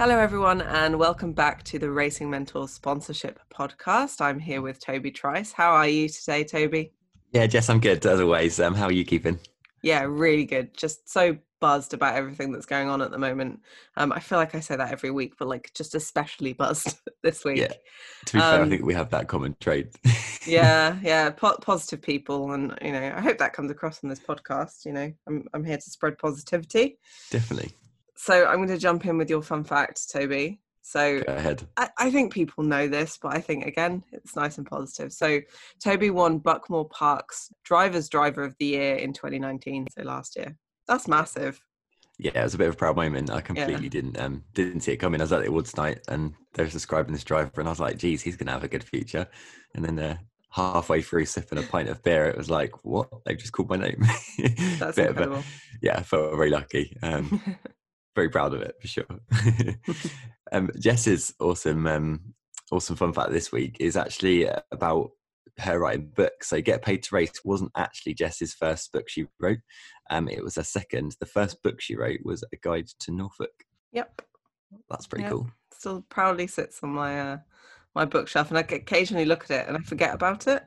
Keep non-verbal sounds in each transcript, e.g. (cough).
Hello, everyone, and welcome back to the Racing Mentor Sponsorship Podcast. I'm here with Toby Trice. How are you today, Toby? Yeah, Jess, I'm good as always. Um, how are you keeping? Yeah, really good. Just so buzzed about everything that's going on at the moment. Um, I feel like I say that every week, but like just especially (laughs) buzzed this week. Yeah. To be um, fair, I um, think we have that common trait. yeah, (laughs) yeah, po- positive people, and you know, I hope that comes across in this podcast. You know, I'm I'm here to spread positivity. Definitely. So I'm going to jump in with your fun fact, Toby. So Go ahead. I, I, think people know this, but I think again it's nice and positive. So Toby won Buckmore Park's Drivers Driver of the Year in 2019, so last year. That's massive. Yeah, it was a bit of a proud moment. I completely yeah. didn't um, didn't see it coming. I was at the awards night and they were describing this driver, and I was like, "Geez, he's gonna have a good future." And then uh, halfway through sipping a pint of beer, it was like, "What? They've just called my name." (laughs) That's incredible. A, yeah, I felt very lucky. Um, (laughs) very proud of it for sure. (laughs) um, Jess's awesome, um, awesome fun fact this week is actually uh, about her writing books. So Get Paid to Race wasn't actually Jess's first book she wrote. Um, it was her second. The first book she wrote was A Guide to Norfolk. Yep. That's pretty cool. Still proudly sits on my uh, my bookshelf, and I occasionally look at it and I forget about it.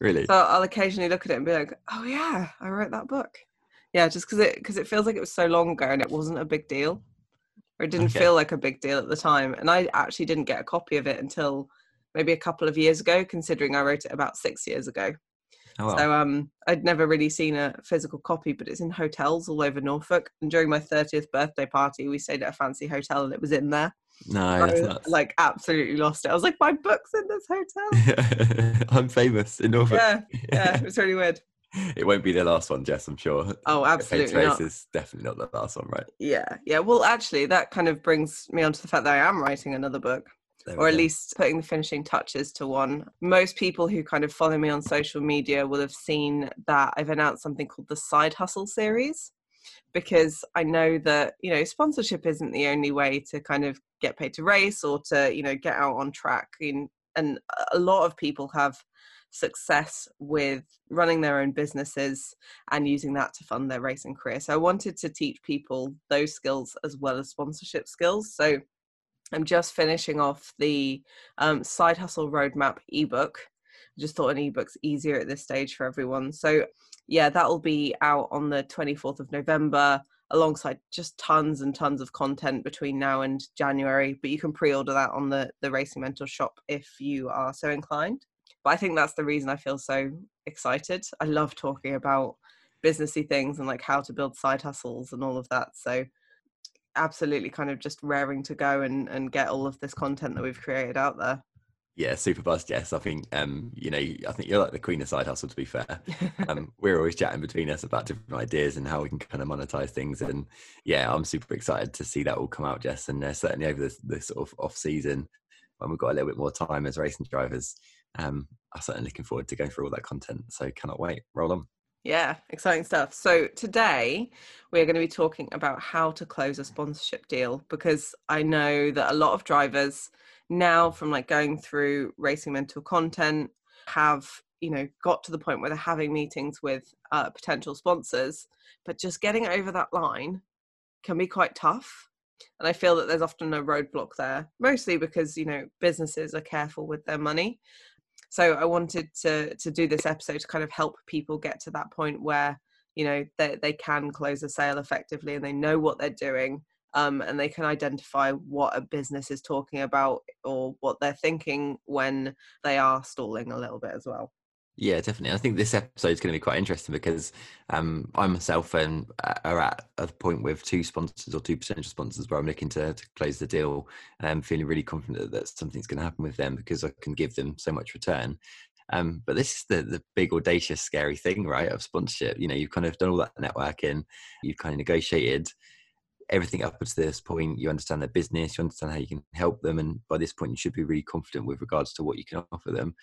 Really? So I'll occasionally look at it and be like, "Oh yeah, I wrote that book." Yeah, just because it because it feels like it was so long ago and it wasn't a big deal, or it didn't okay. feel like a big deal at the time. And I actually didn't get a copy of it until maybe a couple of years ago, considering I wrote it about six years ago. Oh, wow. So um, I'd never really seen a physical copy, but it's in hotels all over Norfolk. And during my thirtieth birthday party, we stayed at a fancy hotel, and it was in there. No, like absolutely lost it. I was like, my book's in this hotel. (laughs) I'm famous in Norfolk. Yeah, yeah, (laughs) it was really weird. (laughs) it won't be the last one, Jess. I'm sure. Oh, absolutely Race not. is definitely not the last one, right? Yeah, yeah. Well, actually, that kind of brings me on to the fact that I am writing another book, or at go. least putting the finishing touches to one. Most people who kind of follow me on social media will have seen that I've announced something called the Side Hustle series, because I know that you know sponsorship isn't the only way to kind of get paid to race or to you know get out on track. And, and a lot of people have success with running their own businesses and using that to fund their racing career. So I wanted to teach people those skills as well as sponsorship skills. So I'm just finishing off the um, side hustle roadmap ebook. I just thought an ebook's easier at this stage for everyone. So yeah, that'll be out on the 24th of November alongside just tons and tons of content between now and January. But you can pre-order that on the the Racing Mentor shop if you are so inclined. But I think that's the reason I feel so excited. I love talking about businessy things and like how to build side hustles and all of that. So absolutely kind of just raring to go and, and get all of this content that we've created out there. Yeah, super buzzed, Jess. I think um, you know, I think you're like the queen of side hustle to be fair. um, (laughs) we're always chatting between us about different ideas and how we can kind of monetize things. And yeah, I'm super excited to see that all come out, Jess. And uh, certainly over this, this sort of off season when we've got a little bit more time as racing drivers, um, I'm certainly looking forward to going through all that content. So cannot wait. Roll on. Yeah, exciting stuff. So today we're going to be talking about how to close a sponsorship deal because I know that a lot of drivers now from like going through Racing Mentor content have you know got to the point where they're having meetings with uh, potential sponsors but just getting over that line can be quite tough and i feel that there's often a roadblock there mostly because you know businesses are careful with their money so i wanted to to do this episode to kind of help people get to that point where you know they, they can close a sale effectively and they know what they're doing um, and they can identify what a business is talking about or what they're thinking when they are stalling a little bit as well yeah, definitely. I think this episode is going to be quite interesting because um, I myself um, are at a point with two sponsors or two potential sponsors where I'm looking to, to close the deal and I'm feeling really confident that something's going to happen with them because I can give them so much return. Um, but this is the the big audacious scary thing, right? Of sponsorship. You know, you've kind of done all that networking, you've kind of negotiated everything up to this point. You understand their business, you understand how you can help them, and by this point, you should be really confident with regards to what you can offer them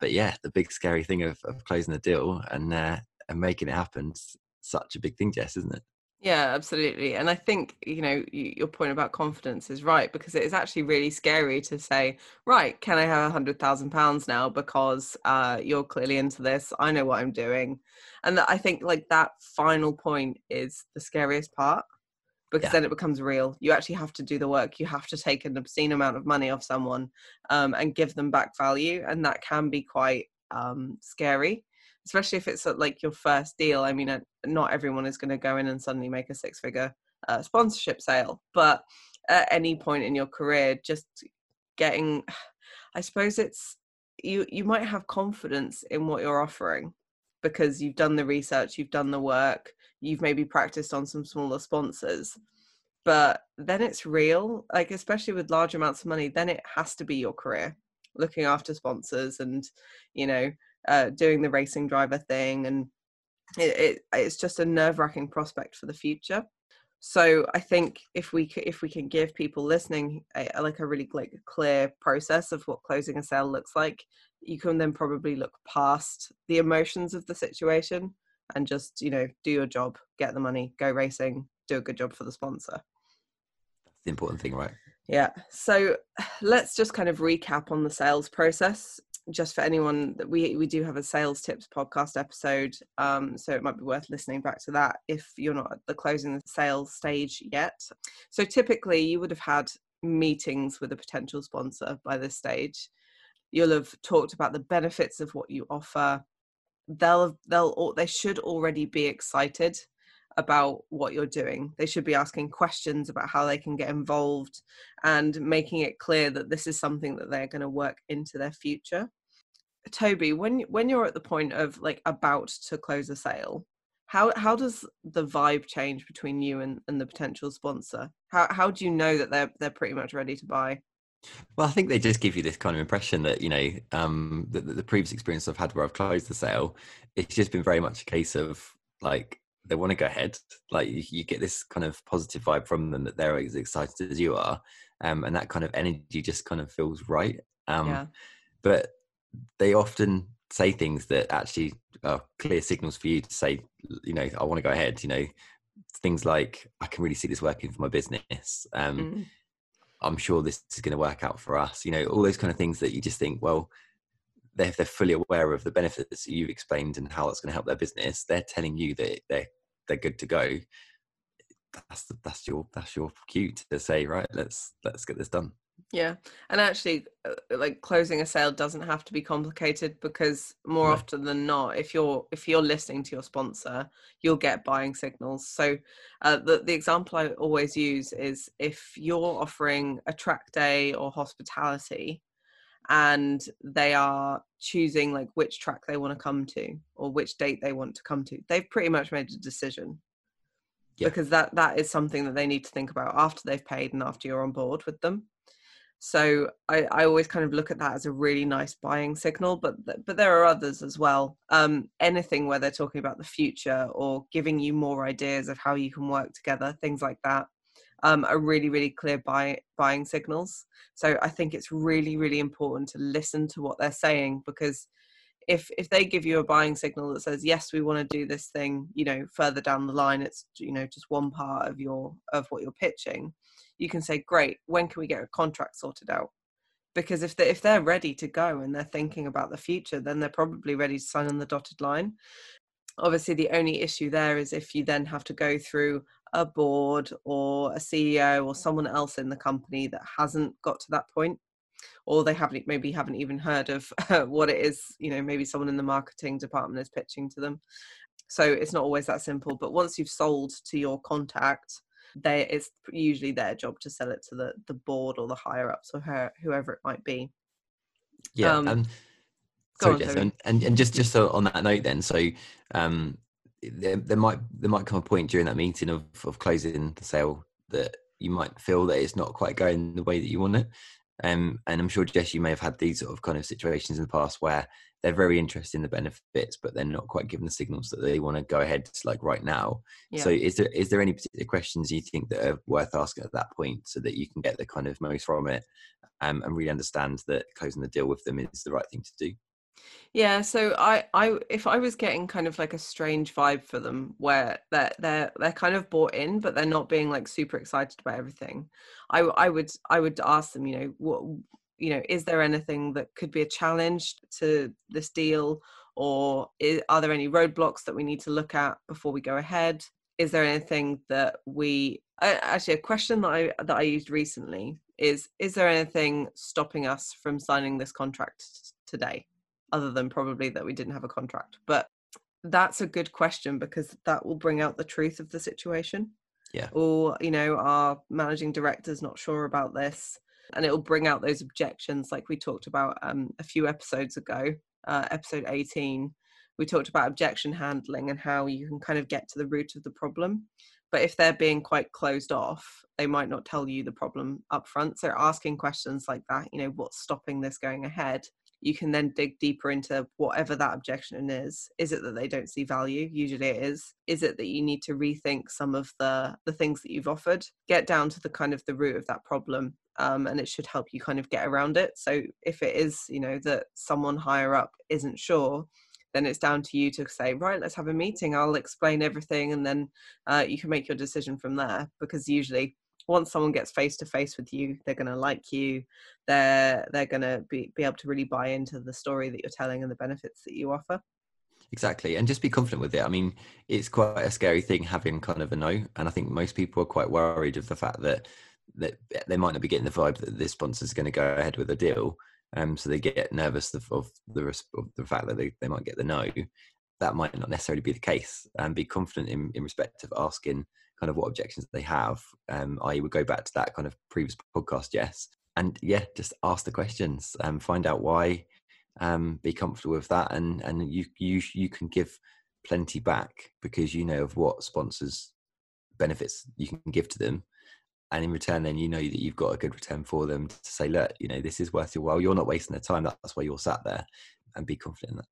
but yeah, the big scary thing of, of closing the deal and uh, and making it happen is such a big thing, Jess, isn't it? Yeah, absolutely. And I think, you know, your point about confidence is right because it is actually really scary to say, right, can I have a hundred thousand pounds now because uh, you're clearly into this? I know what I'm doing. And I think like that final point is the scariest part because Yeah. then it becomes real. You actually have to do the work. You have to take an obscene amount of money off someone um, and give them back value, and that can be quite um, scary, especially if it's uh, like your first deal. I mean, uh, not everyone is going to go in and suddenly make a six-figure uh, sponsorship sale, but at any point in your career, just getting, (sighs) I suppose it's you. You might have confidence in what you're offering because you've done the research, you've done the work, you've maybe practiced on some smaller sponsors. But then it's real, like especially with large amounts of money, then it has to be your career, looking after sponsors and, you know, uh, doing the racing driver thing. And it, it it's just a nerve wracking prospect for the future. So I think if we if we can give people listening a, like a really like clear process of what closing a sale looks like, you can then probably look past the emotions of the situation and just you know do your job, get the money, go racing, do a good job for the sponsor. That's the important thing, right? Yeah. So let's just kind of recap on the sales process. Just for anyone that we we do have a sales tips podcast episode, um, so it might be worth listening back to that if you're not at the closing the sales stage yet. So typically, you would have had meetings with a potential sponsor by this stage. You'll have talked about the benefits of what you offer. They'll they'll they should already be excited about what you're doing. They should be asking questions about how they can get involved and making it clear that this is something that they're going to work into their future. Toby, when when you're at the point of like about to close a sale, how how does the vibe change between you and, and the potential sponsor? How how do you know that they're they're pretty much ready to buy? Well, I think they just give you this kind of impression that you know um, the, the previous experience I've had where I've closed the sale, it's just been very much a case of like they want to go ahead. Like you, you get this kind of positive vibe from them that they're as excited as you are, um, and that kind of energy just kind of feels right. Um, yeah. But they often say things that actually are clear signals for you to say, you know, I want to go ahead. You know, things like I can really see this working for my business. Um, Mm. I'm sure this is going to work out for us. You know, all those kind of things that you just think, well, they're, they're fully aware of the benefits you've explained and how that's going to help their business. They're telling you that they're they're good to go. That's that's your that's your cue to say, right? Let's let's get this done. Yeah, and actually, uh, like closing a sale doesn't have to be complicated because more No. often than not, if you're if you're listening to your sponsor, you'll get buying signals. So, uh, the the example I always use is if you're offering a track day or hospitality, and they are choosing like which track they want to come to or which date they want to come to, they've pretty much made a decision. Yeah. Because that that is something that they need to think about after they've paid and after you're on board with them so I, I always kind of look at that as a really nice buying signal but th- but there are others as well. Um anything where they're talking about the future or giving you more ideas of how you can work together things like that um, are really really clear buy, buying signals. So i think it's really really important to listen to what they're saying because if if they give you a buying signal that says yes we want to do this thing you know further down the line it's you know just one part of your of what you're pitching you can say great when can we get a contract sorted out? Because if they if they're ready to go and they're thinking about the future then they're probably ready to sign on the dotted line. Obviously the only issue there is if you then have to go through a board or a CEO or someone else in the company that hasn't got to that point or they haven't maybe haven't even heard of (laughs) what it is you know maybe someone in the marketing department is pitching to them so it's not always that simple but once you've sold to your contact they it's usually their job to sell it to the the board or the higher ups or her, whoever it might be Yeah. Um, and go sorry, on, Jess, and, and and just just so on that note, then, so um, there, there might there might come a point during that meeting of of closing the sale that you might feel that it's not quite going the way that you want it. Um, and I'm sure Jess, you may have had these sort of kind of situations in the past where they're very interested in the benefits, but they're not quite given the signals that they want to go ahead like right now. yeah So, is there is there any particular questions you think that are worth asking at that point, so that you can get the kind of most from it, um, and really understand that closing the deal with them is the right thing to do? Yeah, so I, I, if I was getting kind of like a strange vibe for them, where they're they're they're kind of bought in, but they're not being like super excited about everything, I, I would I would ask them, you know, what, you know, is there anything that could be a challenge to this deal, or is, are there any roadblocks that we need to look at before we go ahead? Is there anything that we actually a question that I that I used recently is is there anything stopping us from signing this contract today other than probably that we didn't have a contract but that's a good question because that will bring out the truth of the situation yeah. or you know our managing director's not sure about this and it will bring out those objections like we talked about um, a few episodes ago uh, episode 18 we talked about objection handling and how you can kind of get to the root of the problem but if they're being quite closed off they might not tell you the problem up front so asking questions like that you know what's stopping this going ahead you can then dig deeper into whatever that objection is. Is it that they don't see value? Usually it is. Is it that you need to rethink some of the the things that you've offered? Get down to the kind of the root of that problem um, and it should help you kind of get around it. So if it is you know that someone higher up isn't sure then it's down to you to say right let's have a meeting. I'll explain everything and then uh, you can make your decision from there because usually once someone gets face to face with you they're going to like you they're they're going to be, be able to really buy into the story that you're telling and the benefits that you offer exactly and just be confident with it i mean it's quite a scary thing having kind of a no and i think most people are quite worried of the fact that that they might not be getting the vibe that this sponsor is going to go ahead with a deal um, so they get nervous of, of the of the fact that they, they might get the no. That might not necessarily be the case, and be confident in, in respect of asking kind of what objections they have. Um, I would go back to that kind of previous podcast, yes, and yeah, just ask the questions and um, find out why. Um, be comfortable with that, and and you you you can give plenty back because you know of what sponsors benefits you can give to them and in return then you know that you've got a good return for them to say look you know this is worth your while you're not wasting the time that's why you're sat there and be confident in that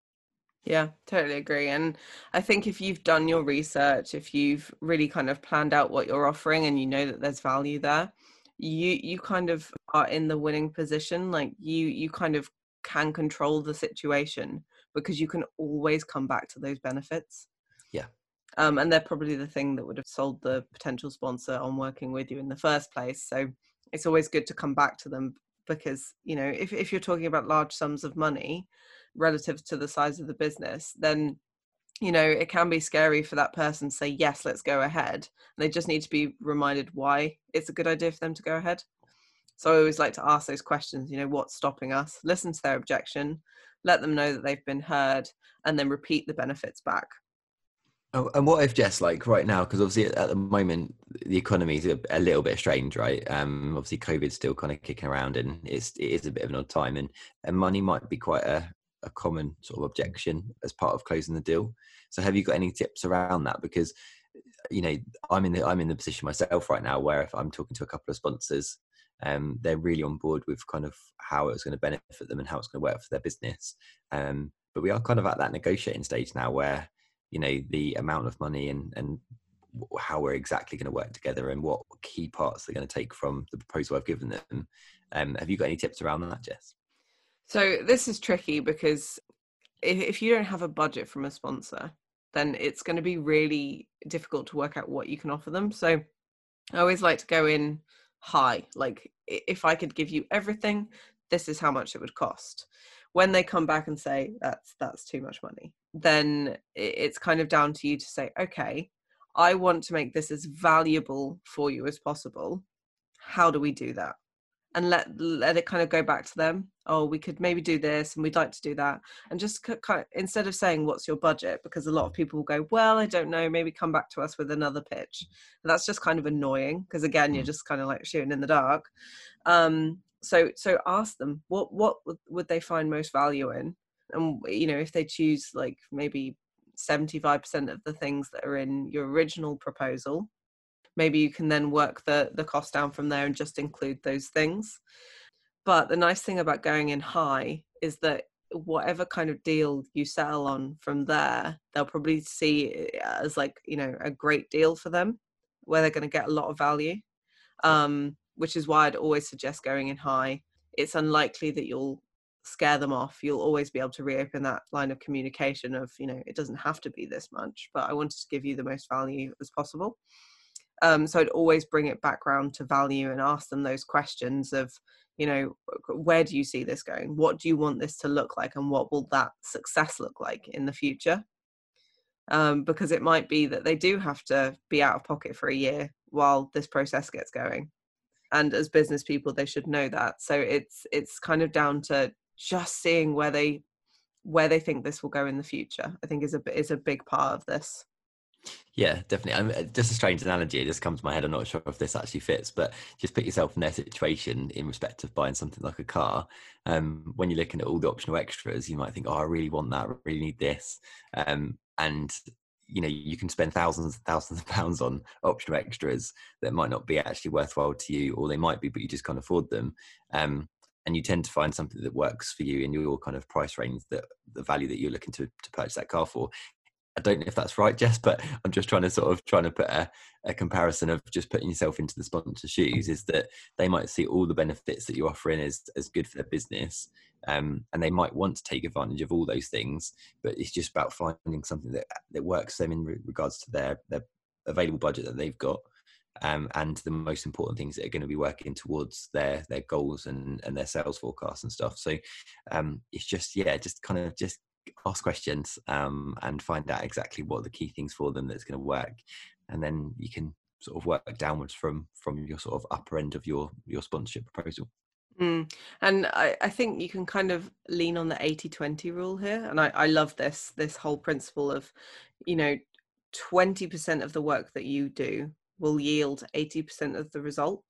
yeah totally agree and i think if you've done your research if you've really kind of planned out what you're offering and you know that there's value there you you kind of are in the winning position like you you kind of can control the situation because you can always come back to those benefits. Yeah. Um, and they're probably the thing that would have sold the potential sponsor on working with you in the first place so it's always good to come back to them because you know if, if you're talking about large sums of money relative to the size of the business then you know it can be scary for that person to say yes let's go ahead. And they just need to be reminded why it's a good idea for them to go ahead. So i always like to ask those questions you know what's stopping us? Listen to their objection let them know that they've been heard and then repeat the benefits back. Oh, and what if Jess, like right now, because obviously at the moment the economy is a, a, little bit strange, right? Um, obviously COVID's still kind of kicking around, and it's it is a bit of an odd time, and and money might be quite a, a common sort of objection as part of closing the deal. So have you got any tips around that? Because you know I'm in the I'm in the position myself right now where if I'm talking to a couple of sponsors, um, they're really on board with kind of how it's going to benefit them and how it's going to work for their business. Um, but we are kind of at that negotiating stage now where you know the amount of money and and how we're exactly going to work together and what key parts they're going to take from the proposal I've given them. Um, have you got any tips around that, Jess? So this is tricky because if, if you don't have a budget from a sponsor, then it's going to be really difficult to work out what you can offer them. So I always like to go in high. Like if I could give you everything, this is how much it would cost. When they come back and say that's that's too much money, then it's kind of down to you to say, okay, I want to make this as valuable for you as possible. How do we do that? And let let it kind of go back to them. Oh, we could maybe do this, and we'd like to do that. And just kind of, instead of saying what's your budget, because a lot of people will go, well, I don't know, maybe come back to us with another pitch. And that's just kind of annoying because again, you're mm. just kind of like shooting in the dark. Um, so so ask them what what would they find most value in and you know if they choose like maybe 75% of the things that are in your original proposal maybe you can then work the the cost down from there and just include those things. But the nice thing about going in high is that whatever kind of deal you settle on from there they'll probably see it as like you know a great deal for them where they're going to get a lot of value. Um, which is why i'd always suggest going in high. It's unlikely that you'll scare them off. You'll always be able to reopen that line of communication of you know it doesn't have to be this much but i wanted to give you the most value as possible um, so i'd always bring it back around to value and ask them those questions of you know where do you see this going? What do you want this to look like and what will that success look like in the future? Um, because it might be that they do have to be out of pocket for a year while this process gets going. And as business people they should know that. So it's it's kind of down to just seeing where they where they think this will go in the future i think is a is a big part of this yeah, definitely. I mean, just a strange analogy. It just comes to my head. I'm not sure if this actually fits, but just put yourself in their situation in respect of buying something like a car. Um, when you're looking at all the optional extras, you might think, "Oh, I really want that. I really need this," um, and you know you can spend thousands and thousands of pounds on optional extras that might not be actually worthwhile to you, or they might be, but you just can't afford them. Um, and you tend to find something that works for you in your kind of price range that the value that you're looking to, to purchase that car for I don't know if that's right, (laughs) Jess, but I'm just trying to sort of trying to put a, a, comparison of just putting yourself into the sponsor shoes is that they might see all the benefits that you're offering as, as good for their business. Um, and they might want to take advantage of all those things, but it's just about finding something that, that works them in regards to their, their available budget that they've got. Um, and the most important things that are going to be working towards their their goals and and their sales forecasts and stuff. So um, it's just yeah, just kind of just ask questions um, and find out exactly what the key things for them that's going to work and then you can sort of work downwards from from your sort of upper end of your your sponsorship proposal mm. and I, I think you can kind of lean on the 80 20 rule here and I, I love this this whole principle of you know 20% of the work that you do will yield 80% of the result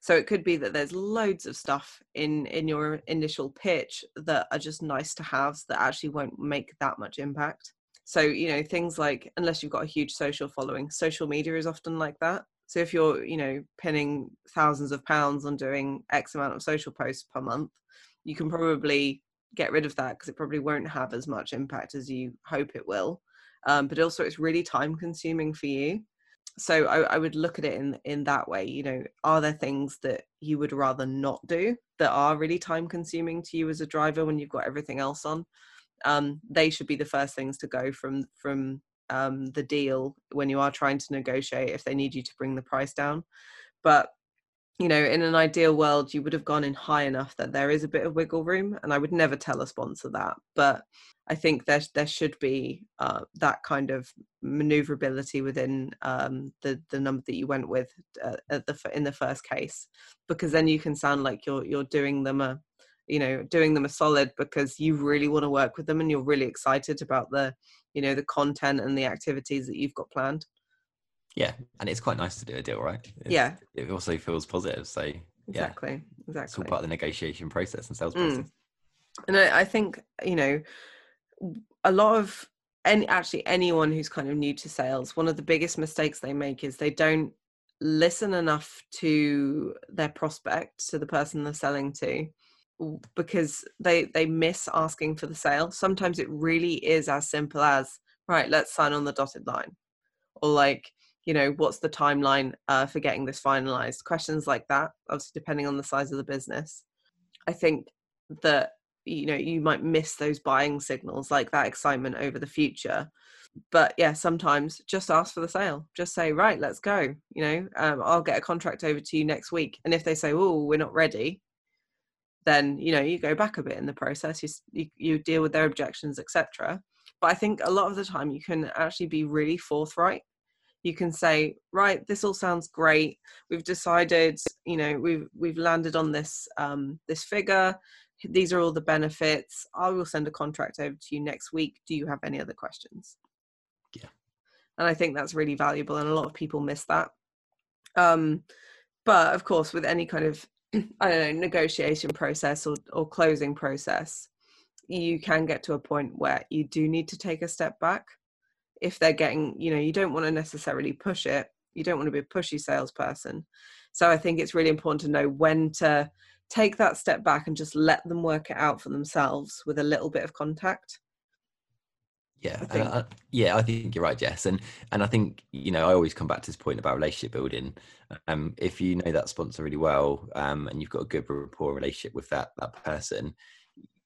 so it could be that there's loads of stuff in in your initial pitch that are just nice to have that actually won't make that much impact. So you know things like unless you've got a huge social following social media is often like that. So if you're you know pinning thousands of pounds on doing x amount of social posts per month you can probably get rid of that because it probably won't have as much impact as you hope it will. Um, but also it's really time consuming for you so I, I, would look at it in in that way you know are there things that you would rather not do that are really time consuming to you as a driver when you've got everything else on? Um, they should be the first things to go from from um, the deal when you are trying to negotiate if they need you to bring the price down. But you know in an ideal world you would have gone in high enough that there is a bit of wiggle room and i would never tell a sponsor that but I think there there should be uh, that kind of maneuverability within um, the the number that you went with uh, at the in the first case, because then you can sound like you're you're doing them a you know doing them a solid because you really want to work with them and you're really excited about the you know the content and the activities that you've got planned. Yeah, and it's quite nice to do a deal, right? It's, yeah, it also feels positive. So exactly, yeah, exactly, it's all part of the negotiation process and sales mm. process. Mm. And I, I think you know a lot of any actually anyone who's kind of new to sales one of the biggest mistakes they make is they don't listen enough to their prospect to the person they're selling to because they they miss asking for the sale sometimes it really is as simple as right let's sign on the dotted line or like you know what's the timeline uh, for getting this finalized? Questions like that obviously depending on the size of the business. I think that you know you might miss those buying signals like that excitement over the future. But yeah sometimes just ask for the sale. Just say right let's go you know um, i'll get a contract over to you next week. And if they say oh we're not ready then you know you go back a bit in the process you, you, you deal with their objections etc but i think a lot of the time you can actually be really forthright you can say right this all sounds great we've decided you know we've we've landed on this um, this figure these are all the benefits. I will send a contract over to you next week. Do you have any other questions? Yeah. And I think that's really valuable, and a lot of people miss that. Um, but of course, with any kind of (clears throat) I don't know negotiation process or or closing process, you can get to a point where you do need to take a step back. If they're getting, you know, you don't want to necessarily push it. You don't want to be a pushy salesperson. So I think it's really important to know when to take that step back and just let them work it out for themselves with a little bit of contact yeah I think. Yeah i think you're right jess and and i think you know i always come back to this point about relationship building um if you know that sponsor really well um and you've got a good rapport relationship with that that person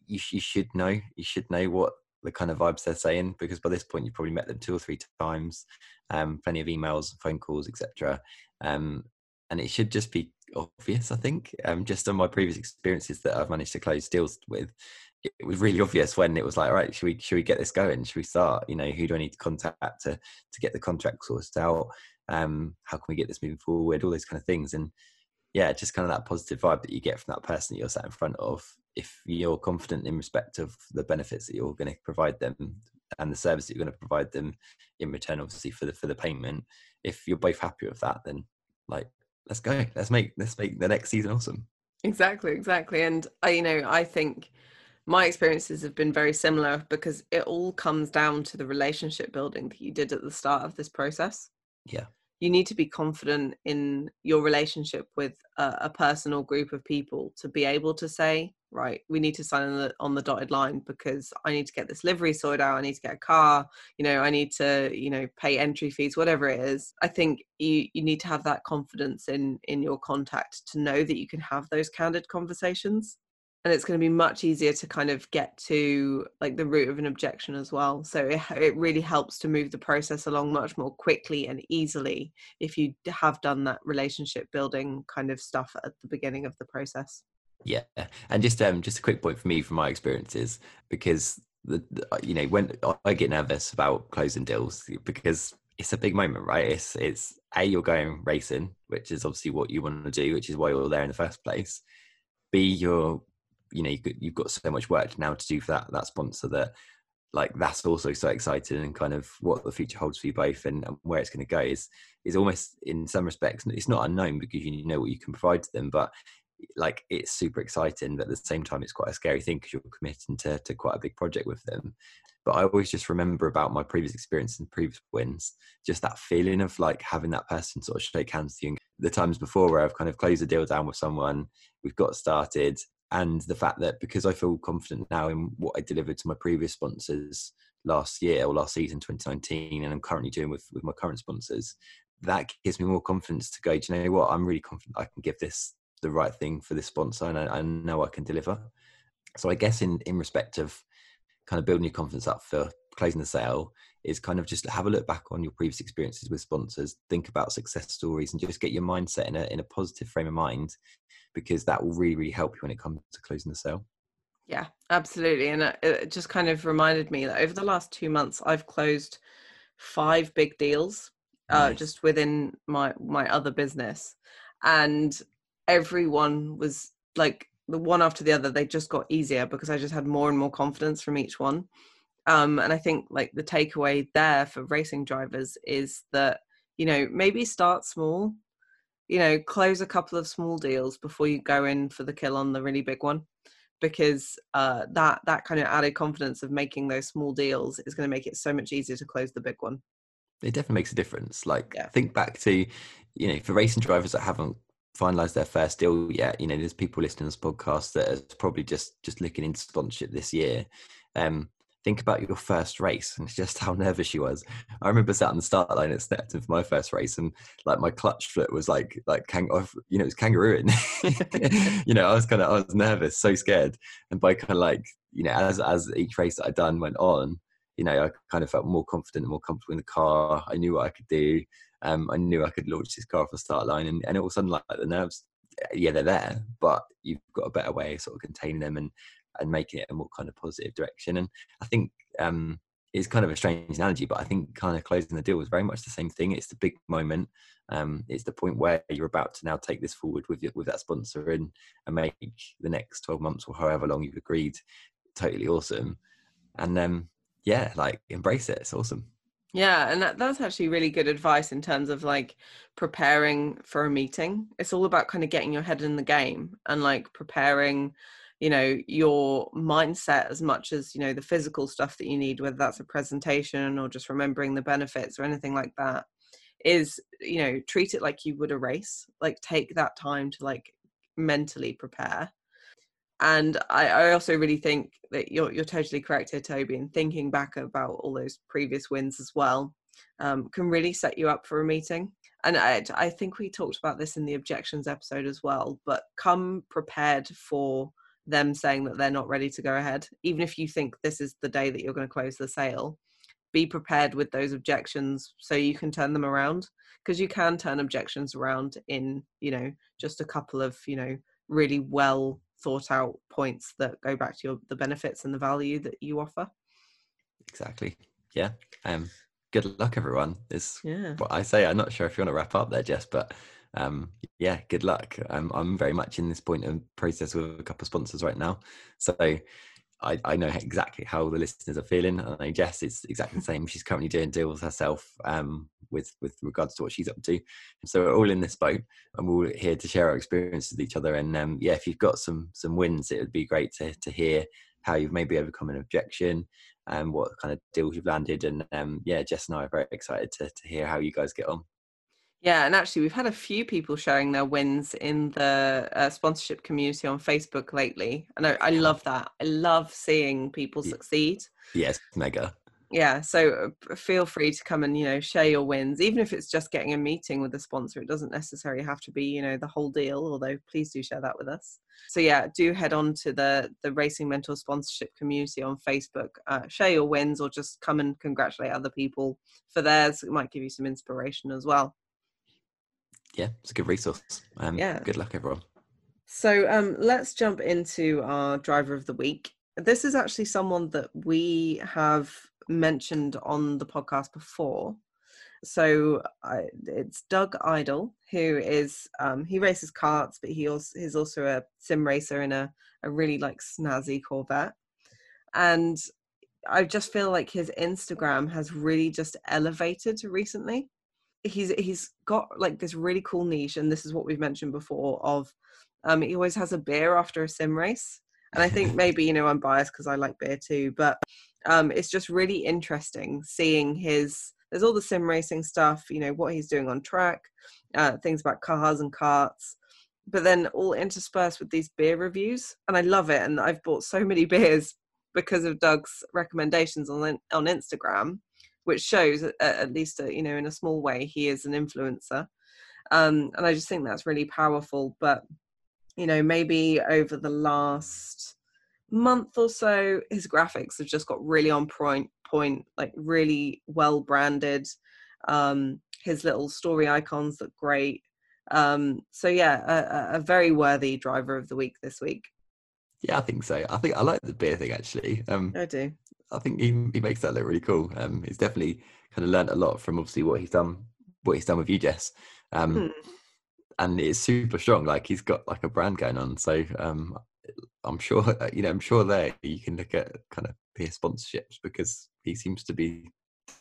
you, you should know you should know what the kind of vibes they're saying because by this point you've probably met them two or three times um plenty of emails phone calls etc um and it should just be obvious. I think um, just on my previous experiences that I've managed to close deals with, it was really obvious when it was like, right, should we should we get this going? Should we start? You know, who do I need to contact to to get the contract sorted out? Um, how can we get this moving forward? All those kind of things, and yeah, just kind of that positive vibe that you get from that person that you're sat in front of. If you're confident in respect of the benefits that you're going to provide them and the service that you're going to provide them in return, obviously for the for the payment, if you're both happy with that, then like let's go, let's make let's make the next season awesome. Exactly, exactly, and I, you know, I think my experiences have been very similar because it all comes down to the relationship building that you did at the start of this process. Yeah. You need to be confident in your relationship with a, a person or group of people to be able to say, right, we need to sign on the, on the dotted line because I need to get this livery sorted out. I need to get a car. You know, I need to, you know, pay entry fees, whatever it is. I think you you need to have that confidence in in your contact to know that you can have those candid conversations and it's going to be much easier to kind of get to like the root of an objection as well. So it, it really helps to move the process along much more quickly and easily if you have done that relationship building kind of stuff at the beginning of the process. Yeah and just um just a quick point for me from my experiences because the, the uh, you know when i get nervous about closing deals because it's a big moment right? It's it's a you're going racing which is obviously what you want to do which is why you're there in the first place. B you're you know you've got so much work now to do for that that sponsor that like that's also so exciting and kind of what the future holds for you both and, and where it's going to go is is almost in some respects it's not unknown because you know what you can provide to them but like it's super exciting but at the same time it's quite a scary thing because you're committing to, to quite a big project with them. But i always just remember about my previous experience and previous wins just that feeling of like having that person sort of shake hands with you. The times before where i've kind of closed a deal down with someone we've got started and the fact that because I feel confident now in what I delivered to my previous sponsors last year or last season 2019 and I'm currently doing with with my current sponsors that gives me more confidence to go do you know what? I'm really confident I can give this the right thing for this sponsor and I, I know I can deliver. So I guess in in respect of kind of building your confidence up for closing the sale is kind of just have a look back on your previous experiences with sponsors think about success stories and just get your mindset in a in a positive frame of mind because that will really really help you when it comes to closing the sale yeah absolutely and it just kind of reminded me that over the last two months i've closed five big deals uh, nice. just within my my other business and everyone was like the one after the other they just got easier because i just had more and more confidence from each one um, and i think like the takeaway there for racing drivers is that you know maybe start small you know close a couple of small deals before you go in for the kill on the really big one because uh, that that kind of added confidence of making those small deals is going to make it so much easier to close the big one. It definitely makes a difference. Like yeah. think back to you know for racing drivers that haven't finalized their first deal yet you know there's people listening to this podcast that are probably just just looking into sponsorship this year. Um think about your first race and just how nervous she was. I remember sat on the start line at Snetterton for my first race, and like my clutch foot was like like kang- you know it was kangarooing. (laughs) you know, I was kind of I was nervous, so scared, and by kind of like you know as as each race that I'd done went on, you know, I kind of felt more confident and more comfortable in the car. I knew what I could do. Um, I knew I could launch this car off the start line, and, and all of a sudden, like the nerves, yeah, they're there, but you've got a better way of sort of containing them and and making it a more kind of positive direction. And I think um, it's kind of a strange analogy, but I think kind of closing the deal was very much the same thing. It's the big moment. Um, it's the point where you're about to now take this forward with with that sponsor and, and make the next 12 months or however long you've agreed totally awesome. And then, um, yeah, like embrace it. It's awesome. Yeah, and that, that's actually really good advice in terms of like preparing for a meeting. It's all about kind of getting your head in the game and like preparing you know your mindset as much as you know the physical stuff that you need whether that's a presentation or just remembering the benefits or anything like that is you know treat it like you would a race like take that time to like mentally prepare. And I, I also really think that you're you're totally correct here toby and thinking back about all those previous wins as well um, can really set you up for a meeting. And I, I think we talked about this in the objections episode as well but come prepared for them saying that they're not ready to go ahead even if you think this is the day that you're going to close the sale be prepared with those objections so you can turn them around because you can turn objections around in you know just a couple of you know really well thought out points that go back to your the benefits and the value that you offer. Exactly. Yeah um good luck everyone is yeah. what i say. I'm not sure if you want to wrap up there jess but um yeah good luck um, i'm very much in this point of process with a couple of sponsors right now so I, I know exactly how the listeners are feeling. I know Jess is exactly the same. She's currently doing deals herself um, with with regards to what she's up to. So we're all in this boat, and we're all here to share our experiences with each other. And um, yeah, if you've got some some wins, it would be great to to hear how you've maybe overcome an objection and what kind of deals you've landed. And um, yeah, Jess and I are very excited to to hear how you guys get on. Yeah, and actually, we've had a few people sharing their wins in the uh, sponsorship community on Facebook lately, and I, I, love that. I love seeing people succeed. Yes, mega. Yeah, so uh, feel free to come and you know share your wins, even if it's just getting a meeting with a sponsor. It doesn't necessarily have to be you know the whole deal, although please do share that with us. So yeah, do head on to the the Racing Mentor sponsorship community on Facebook. Uh, share your wins, or just come and congratulate other people for theirs. It might give you some inspiration as well yeah, it's a good resource. Um, yeah. Good luck, everyone. So um, let's jump into our driver of the week. This is actually someone that we have mentioned on the podcast before. So I, it's Doug Idle, who is um, he races karts, but he also he's also a sim racer in a, a really like snazzy Corvette. And I just feel like his Instagram has really just elevated recently he's he's got like this really cool niche and this is what we've mentioned before of um he always has a beer after a sim race and i think (laughs) maybe you know i'm biased because i like beer too but um it's just really interesting seeing his there's all the sim racing stuff you know what he's doing on track uh things about cars and karts but then all interspersed with these beer reviews and i love it and i've bought so many (laughs) beers because of doug's recommendations on on instagram which shows at least you know in a small way he is an influencer. Um, and i just think that's really powerful. But you know maybe over the last month or so his graphics have just got really on point point like really well branded. Um his little story icons look great. Um so yeah a, a very worthy driver of the week this week. Yeah i think so. I think i like the beer thing actually. Um i do I think he he makes that look really cool. Um, he's definitely kind of learned a lot from obviously what he's done, what he's done with you, Jess. Um, hmm. and it's super strong. Like he's got like a brand going on. So um, I'm sure (laughs) you know. I'm sure there you can look at kind of beer sponsorships because he seems to be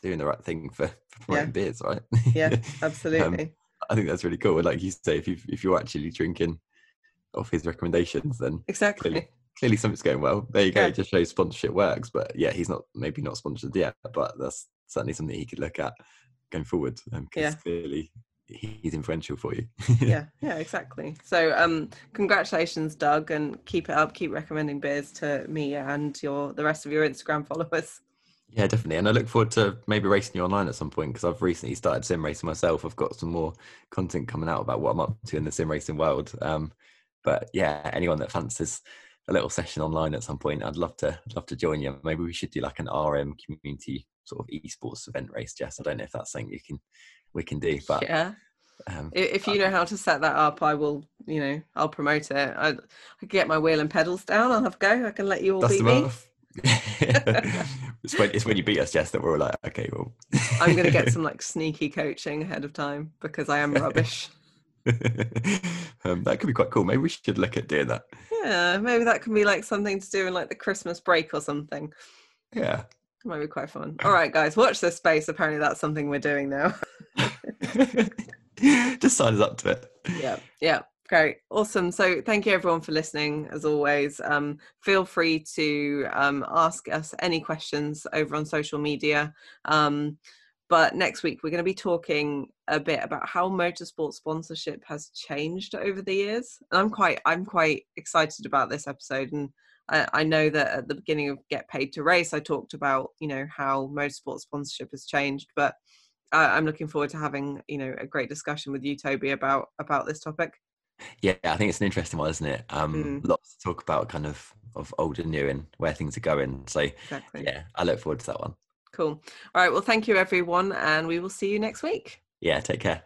doing the right thing for, (laughs) for promoting yeah. beers, right? Yeah, (laughs) um, absolutely. um, I think that's really cool. Like you say, if you if you're actually drinking off his recommendations, then exactly clearly, something's going well. There you go. Yeah. It just shows sponsorship works. But yeah, he's not maybe not sponsored yet, but that's certainly something he could look at going forward. Because um, yeah. clearly he's influential for you. (laughs) yeah, yeah, exactly. So um congratulations, Doug, and keep it up. Keep recommending beers to me and your the rest of your Instagram followers. Yeah, definitely. And I look forward to maybe racing you online at some point because I've recently started sim racing myself. I've got some more content coming out about what I'm up to in the sim racing world. Um, but yeah, anyone that fancies a little session online at some point. I'd love to I'd love to join you. Maybe we should do like an RM community sort of esports event race, Jess. I don't know if that's something you can we can do, but yeah. Um, if you know how to set that up, I will. You know, I'll promote it. I, I get my wheel and pedals down. I'll have a go. I can let you all beat me. (laughs) it's, when, it's when you beat us, Jess, that we're all like, okay, well. I'm going to get some (laughs) like sneaky coaching ahead of time because I am rubbish. (laughs) um, that could be quite cool. Maybe we should look at doing that. Yeah, maybe that can be like something to do in like the Christmas break or something. Yeah. It might be quite fun. All right, guys, watch this space. Apparently, that's something we're doing now. (laughs) Just sign us up to it. Yeah, yeah. Great, awesome. So, thank you everyone for listening. As always, um, feel free to um, ask us any questions over on social media. Um, but next week we're going to be talking a bit about how motorsport sponsorship has changed over the years. And i'm quite i'm quite excited about this episode and I, I know that at the beginning of get paid to race i talked about you know how motorsport sponsorship has changed but i'm looking forward to having you know a great discussion with you toby about about this topic. Yeah i think it's an interesting one isn't it? Um mm. lots to talk about kind of of old and new and where things are going. So exactly. yeah i look forward to that one Cool. All right. Well, thank you, everyone. And we will see you next week. Yeah. Take care.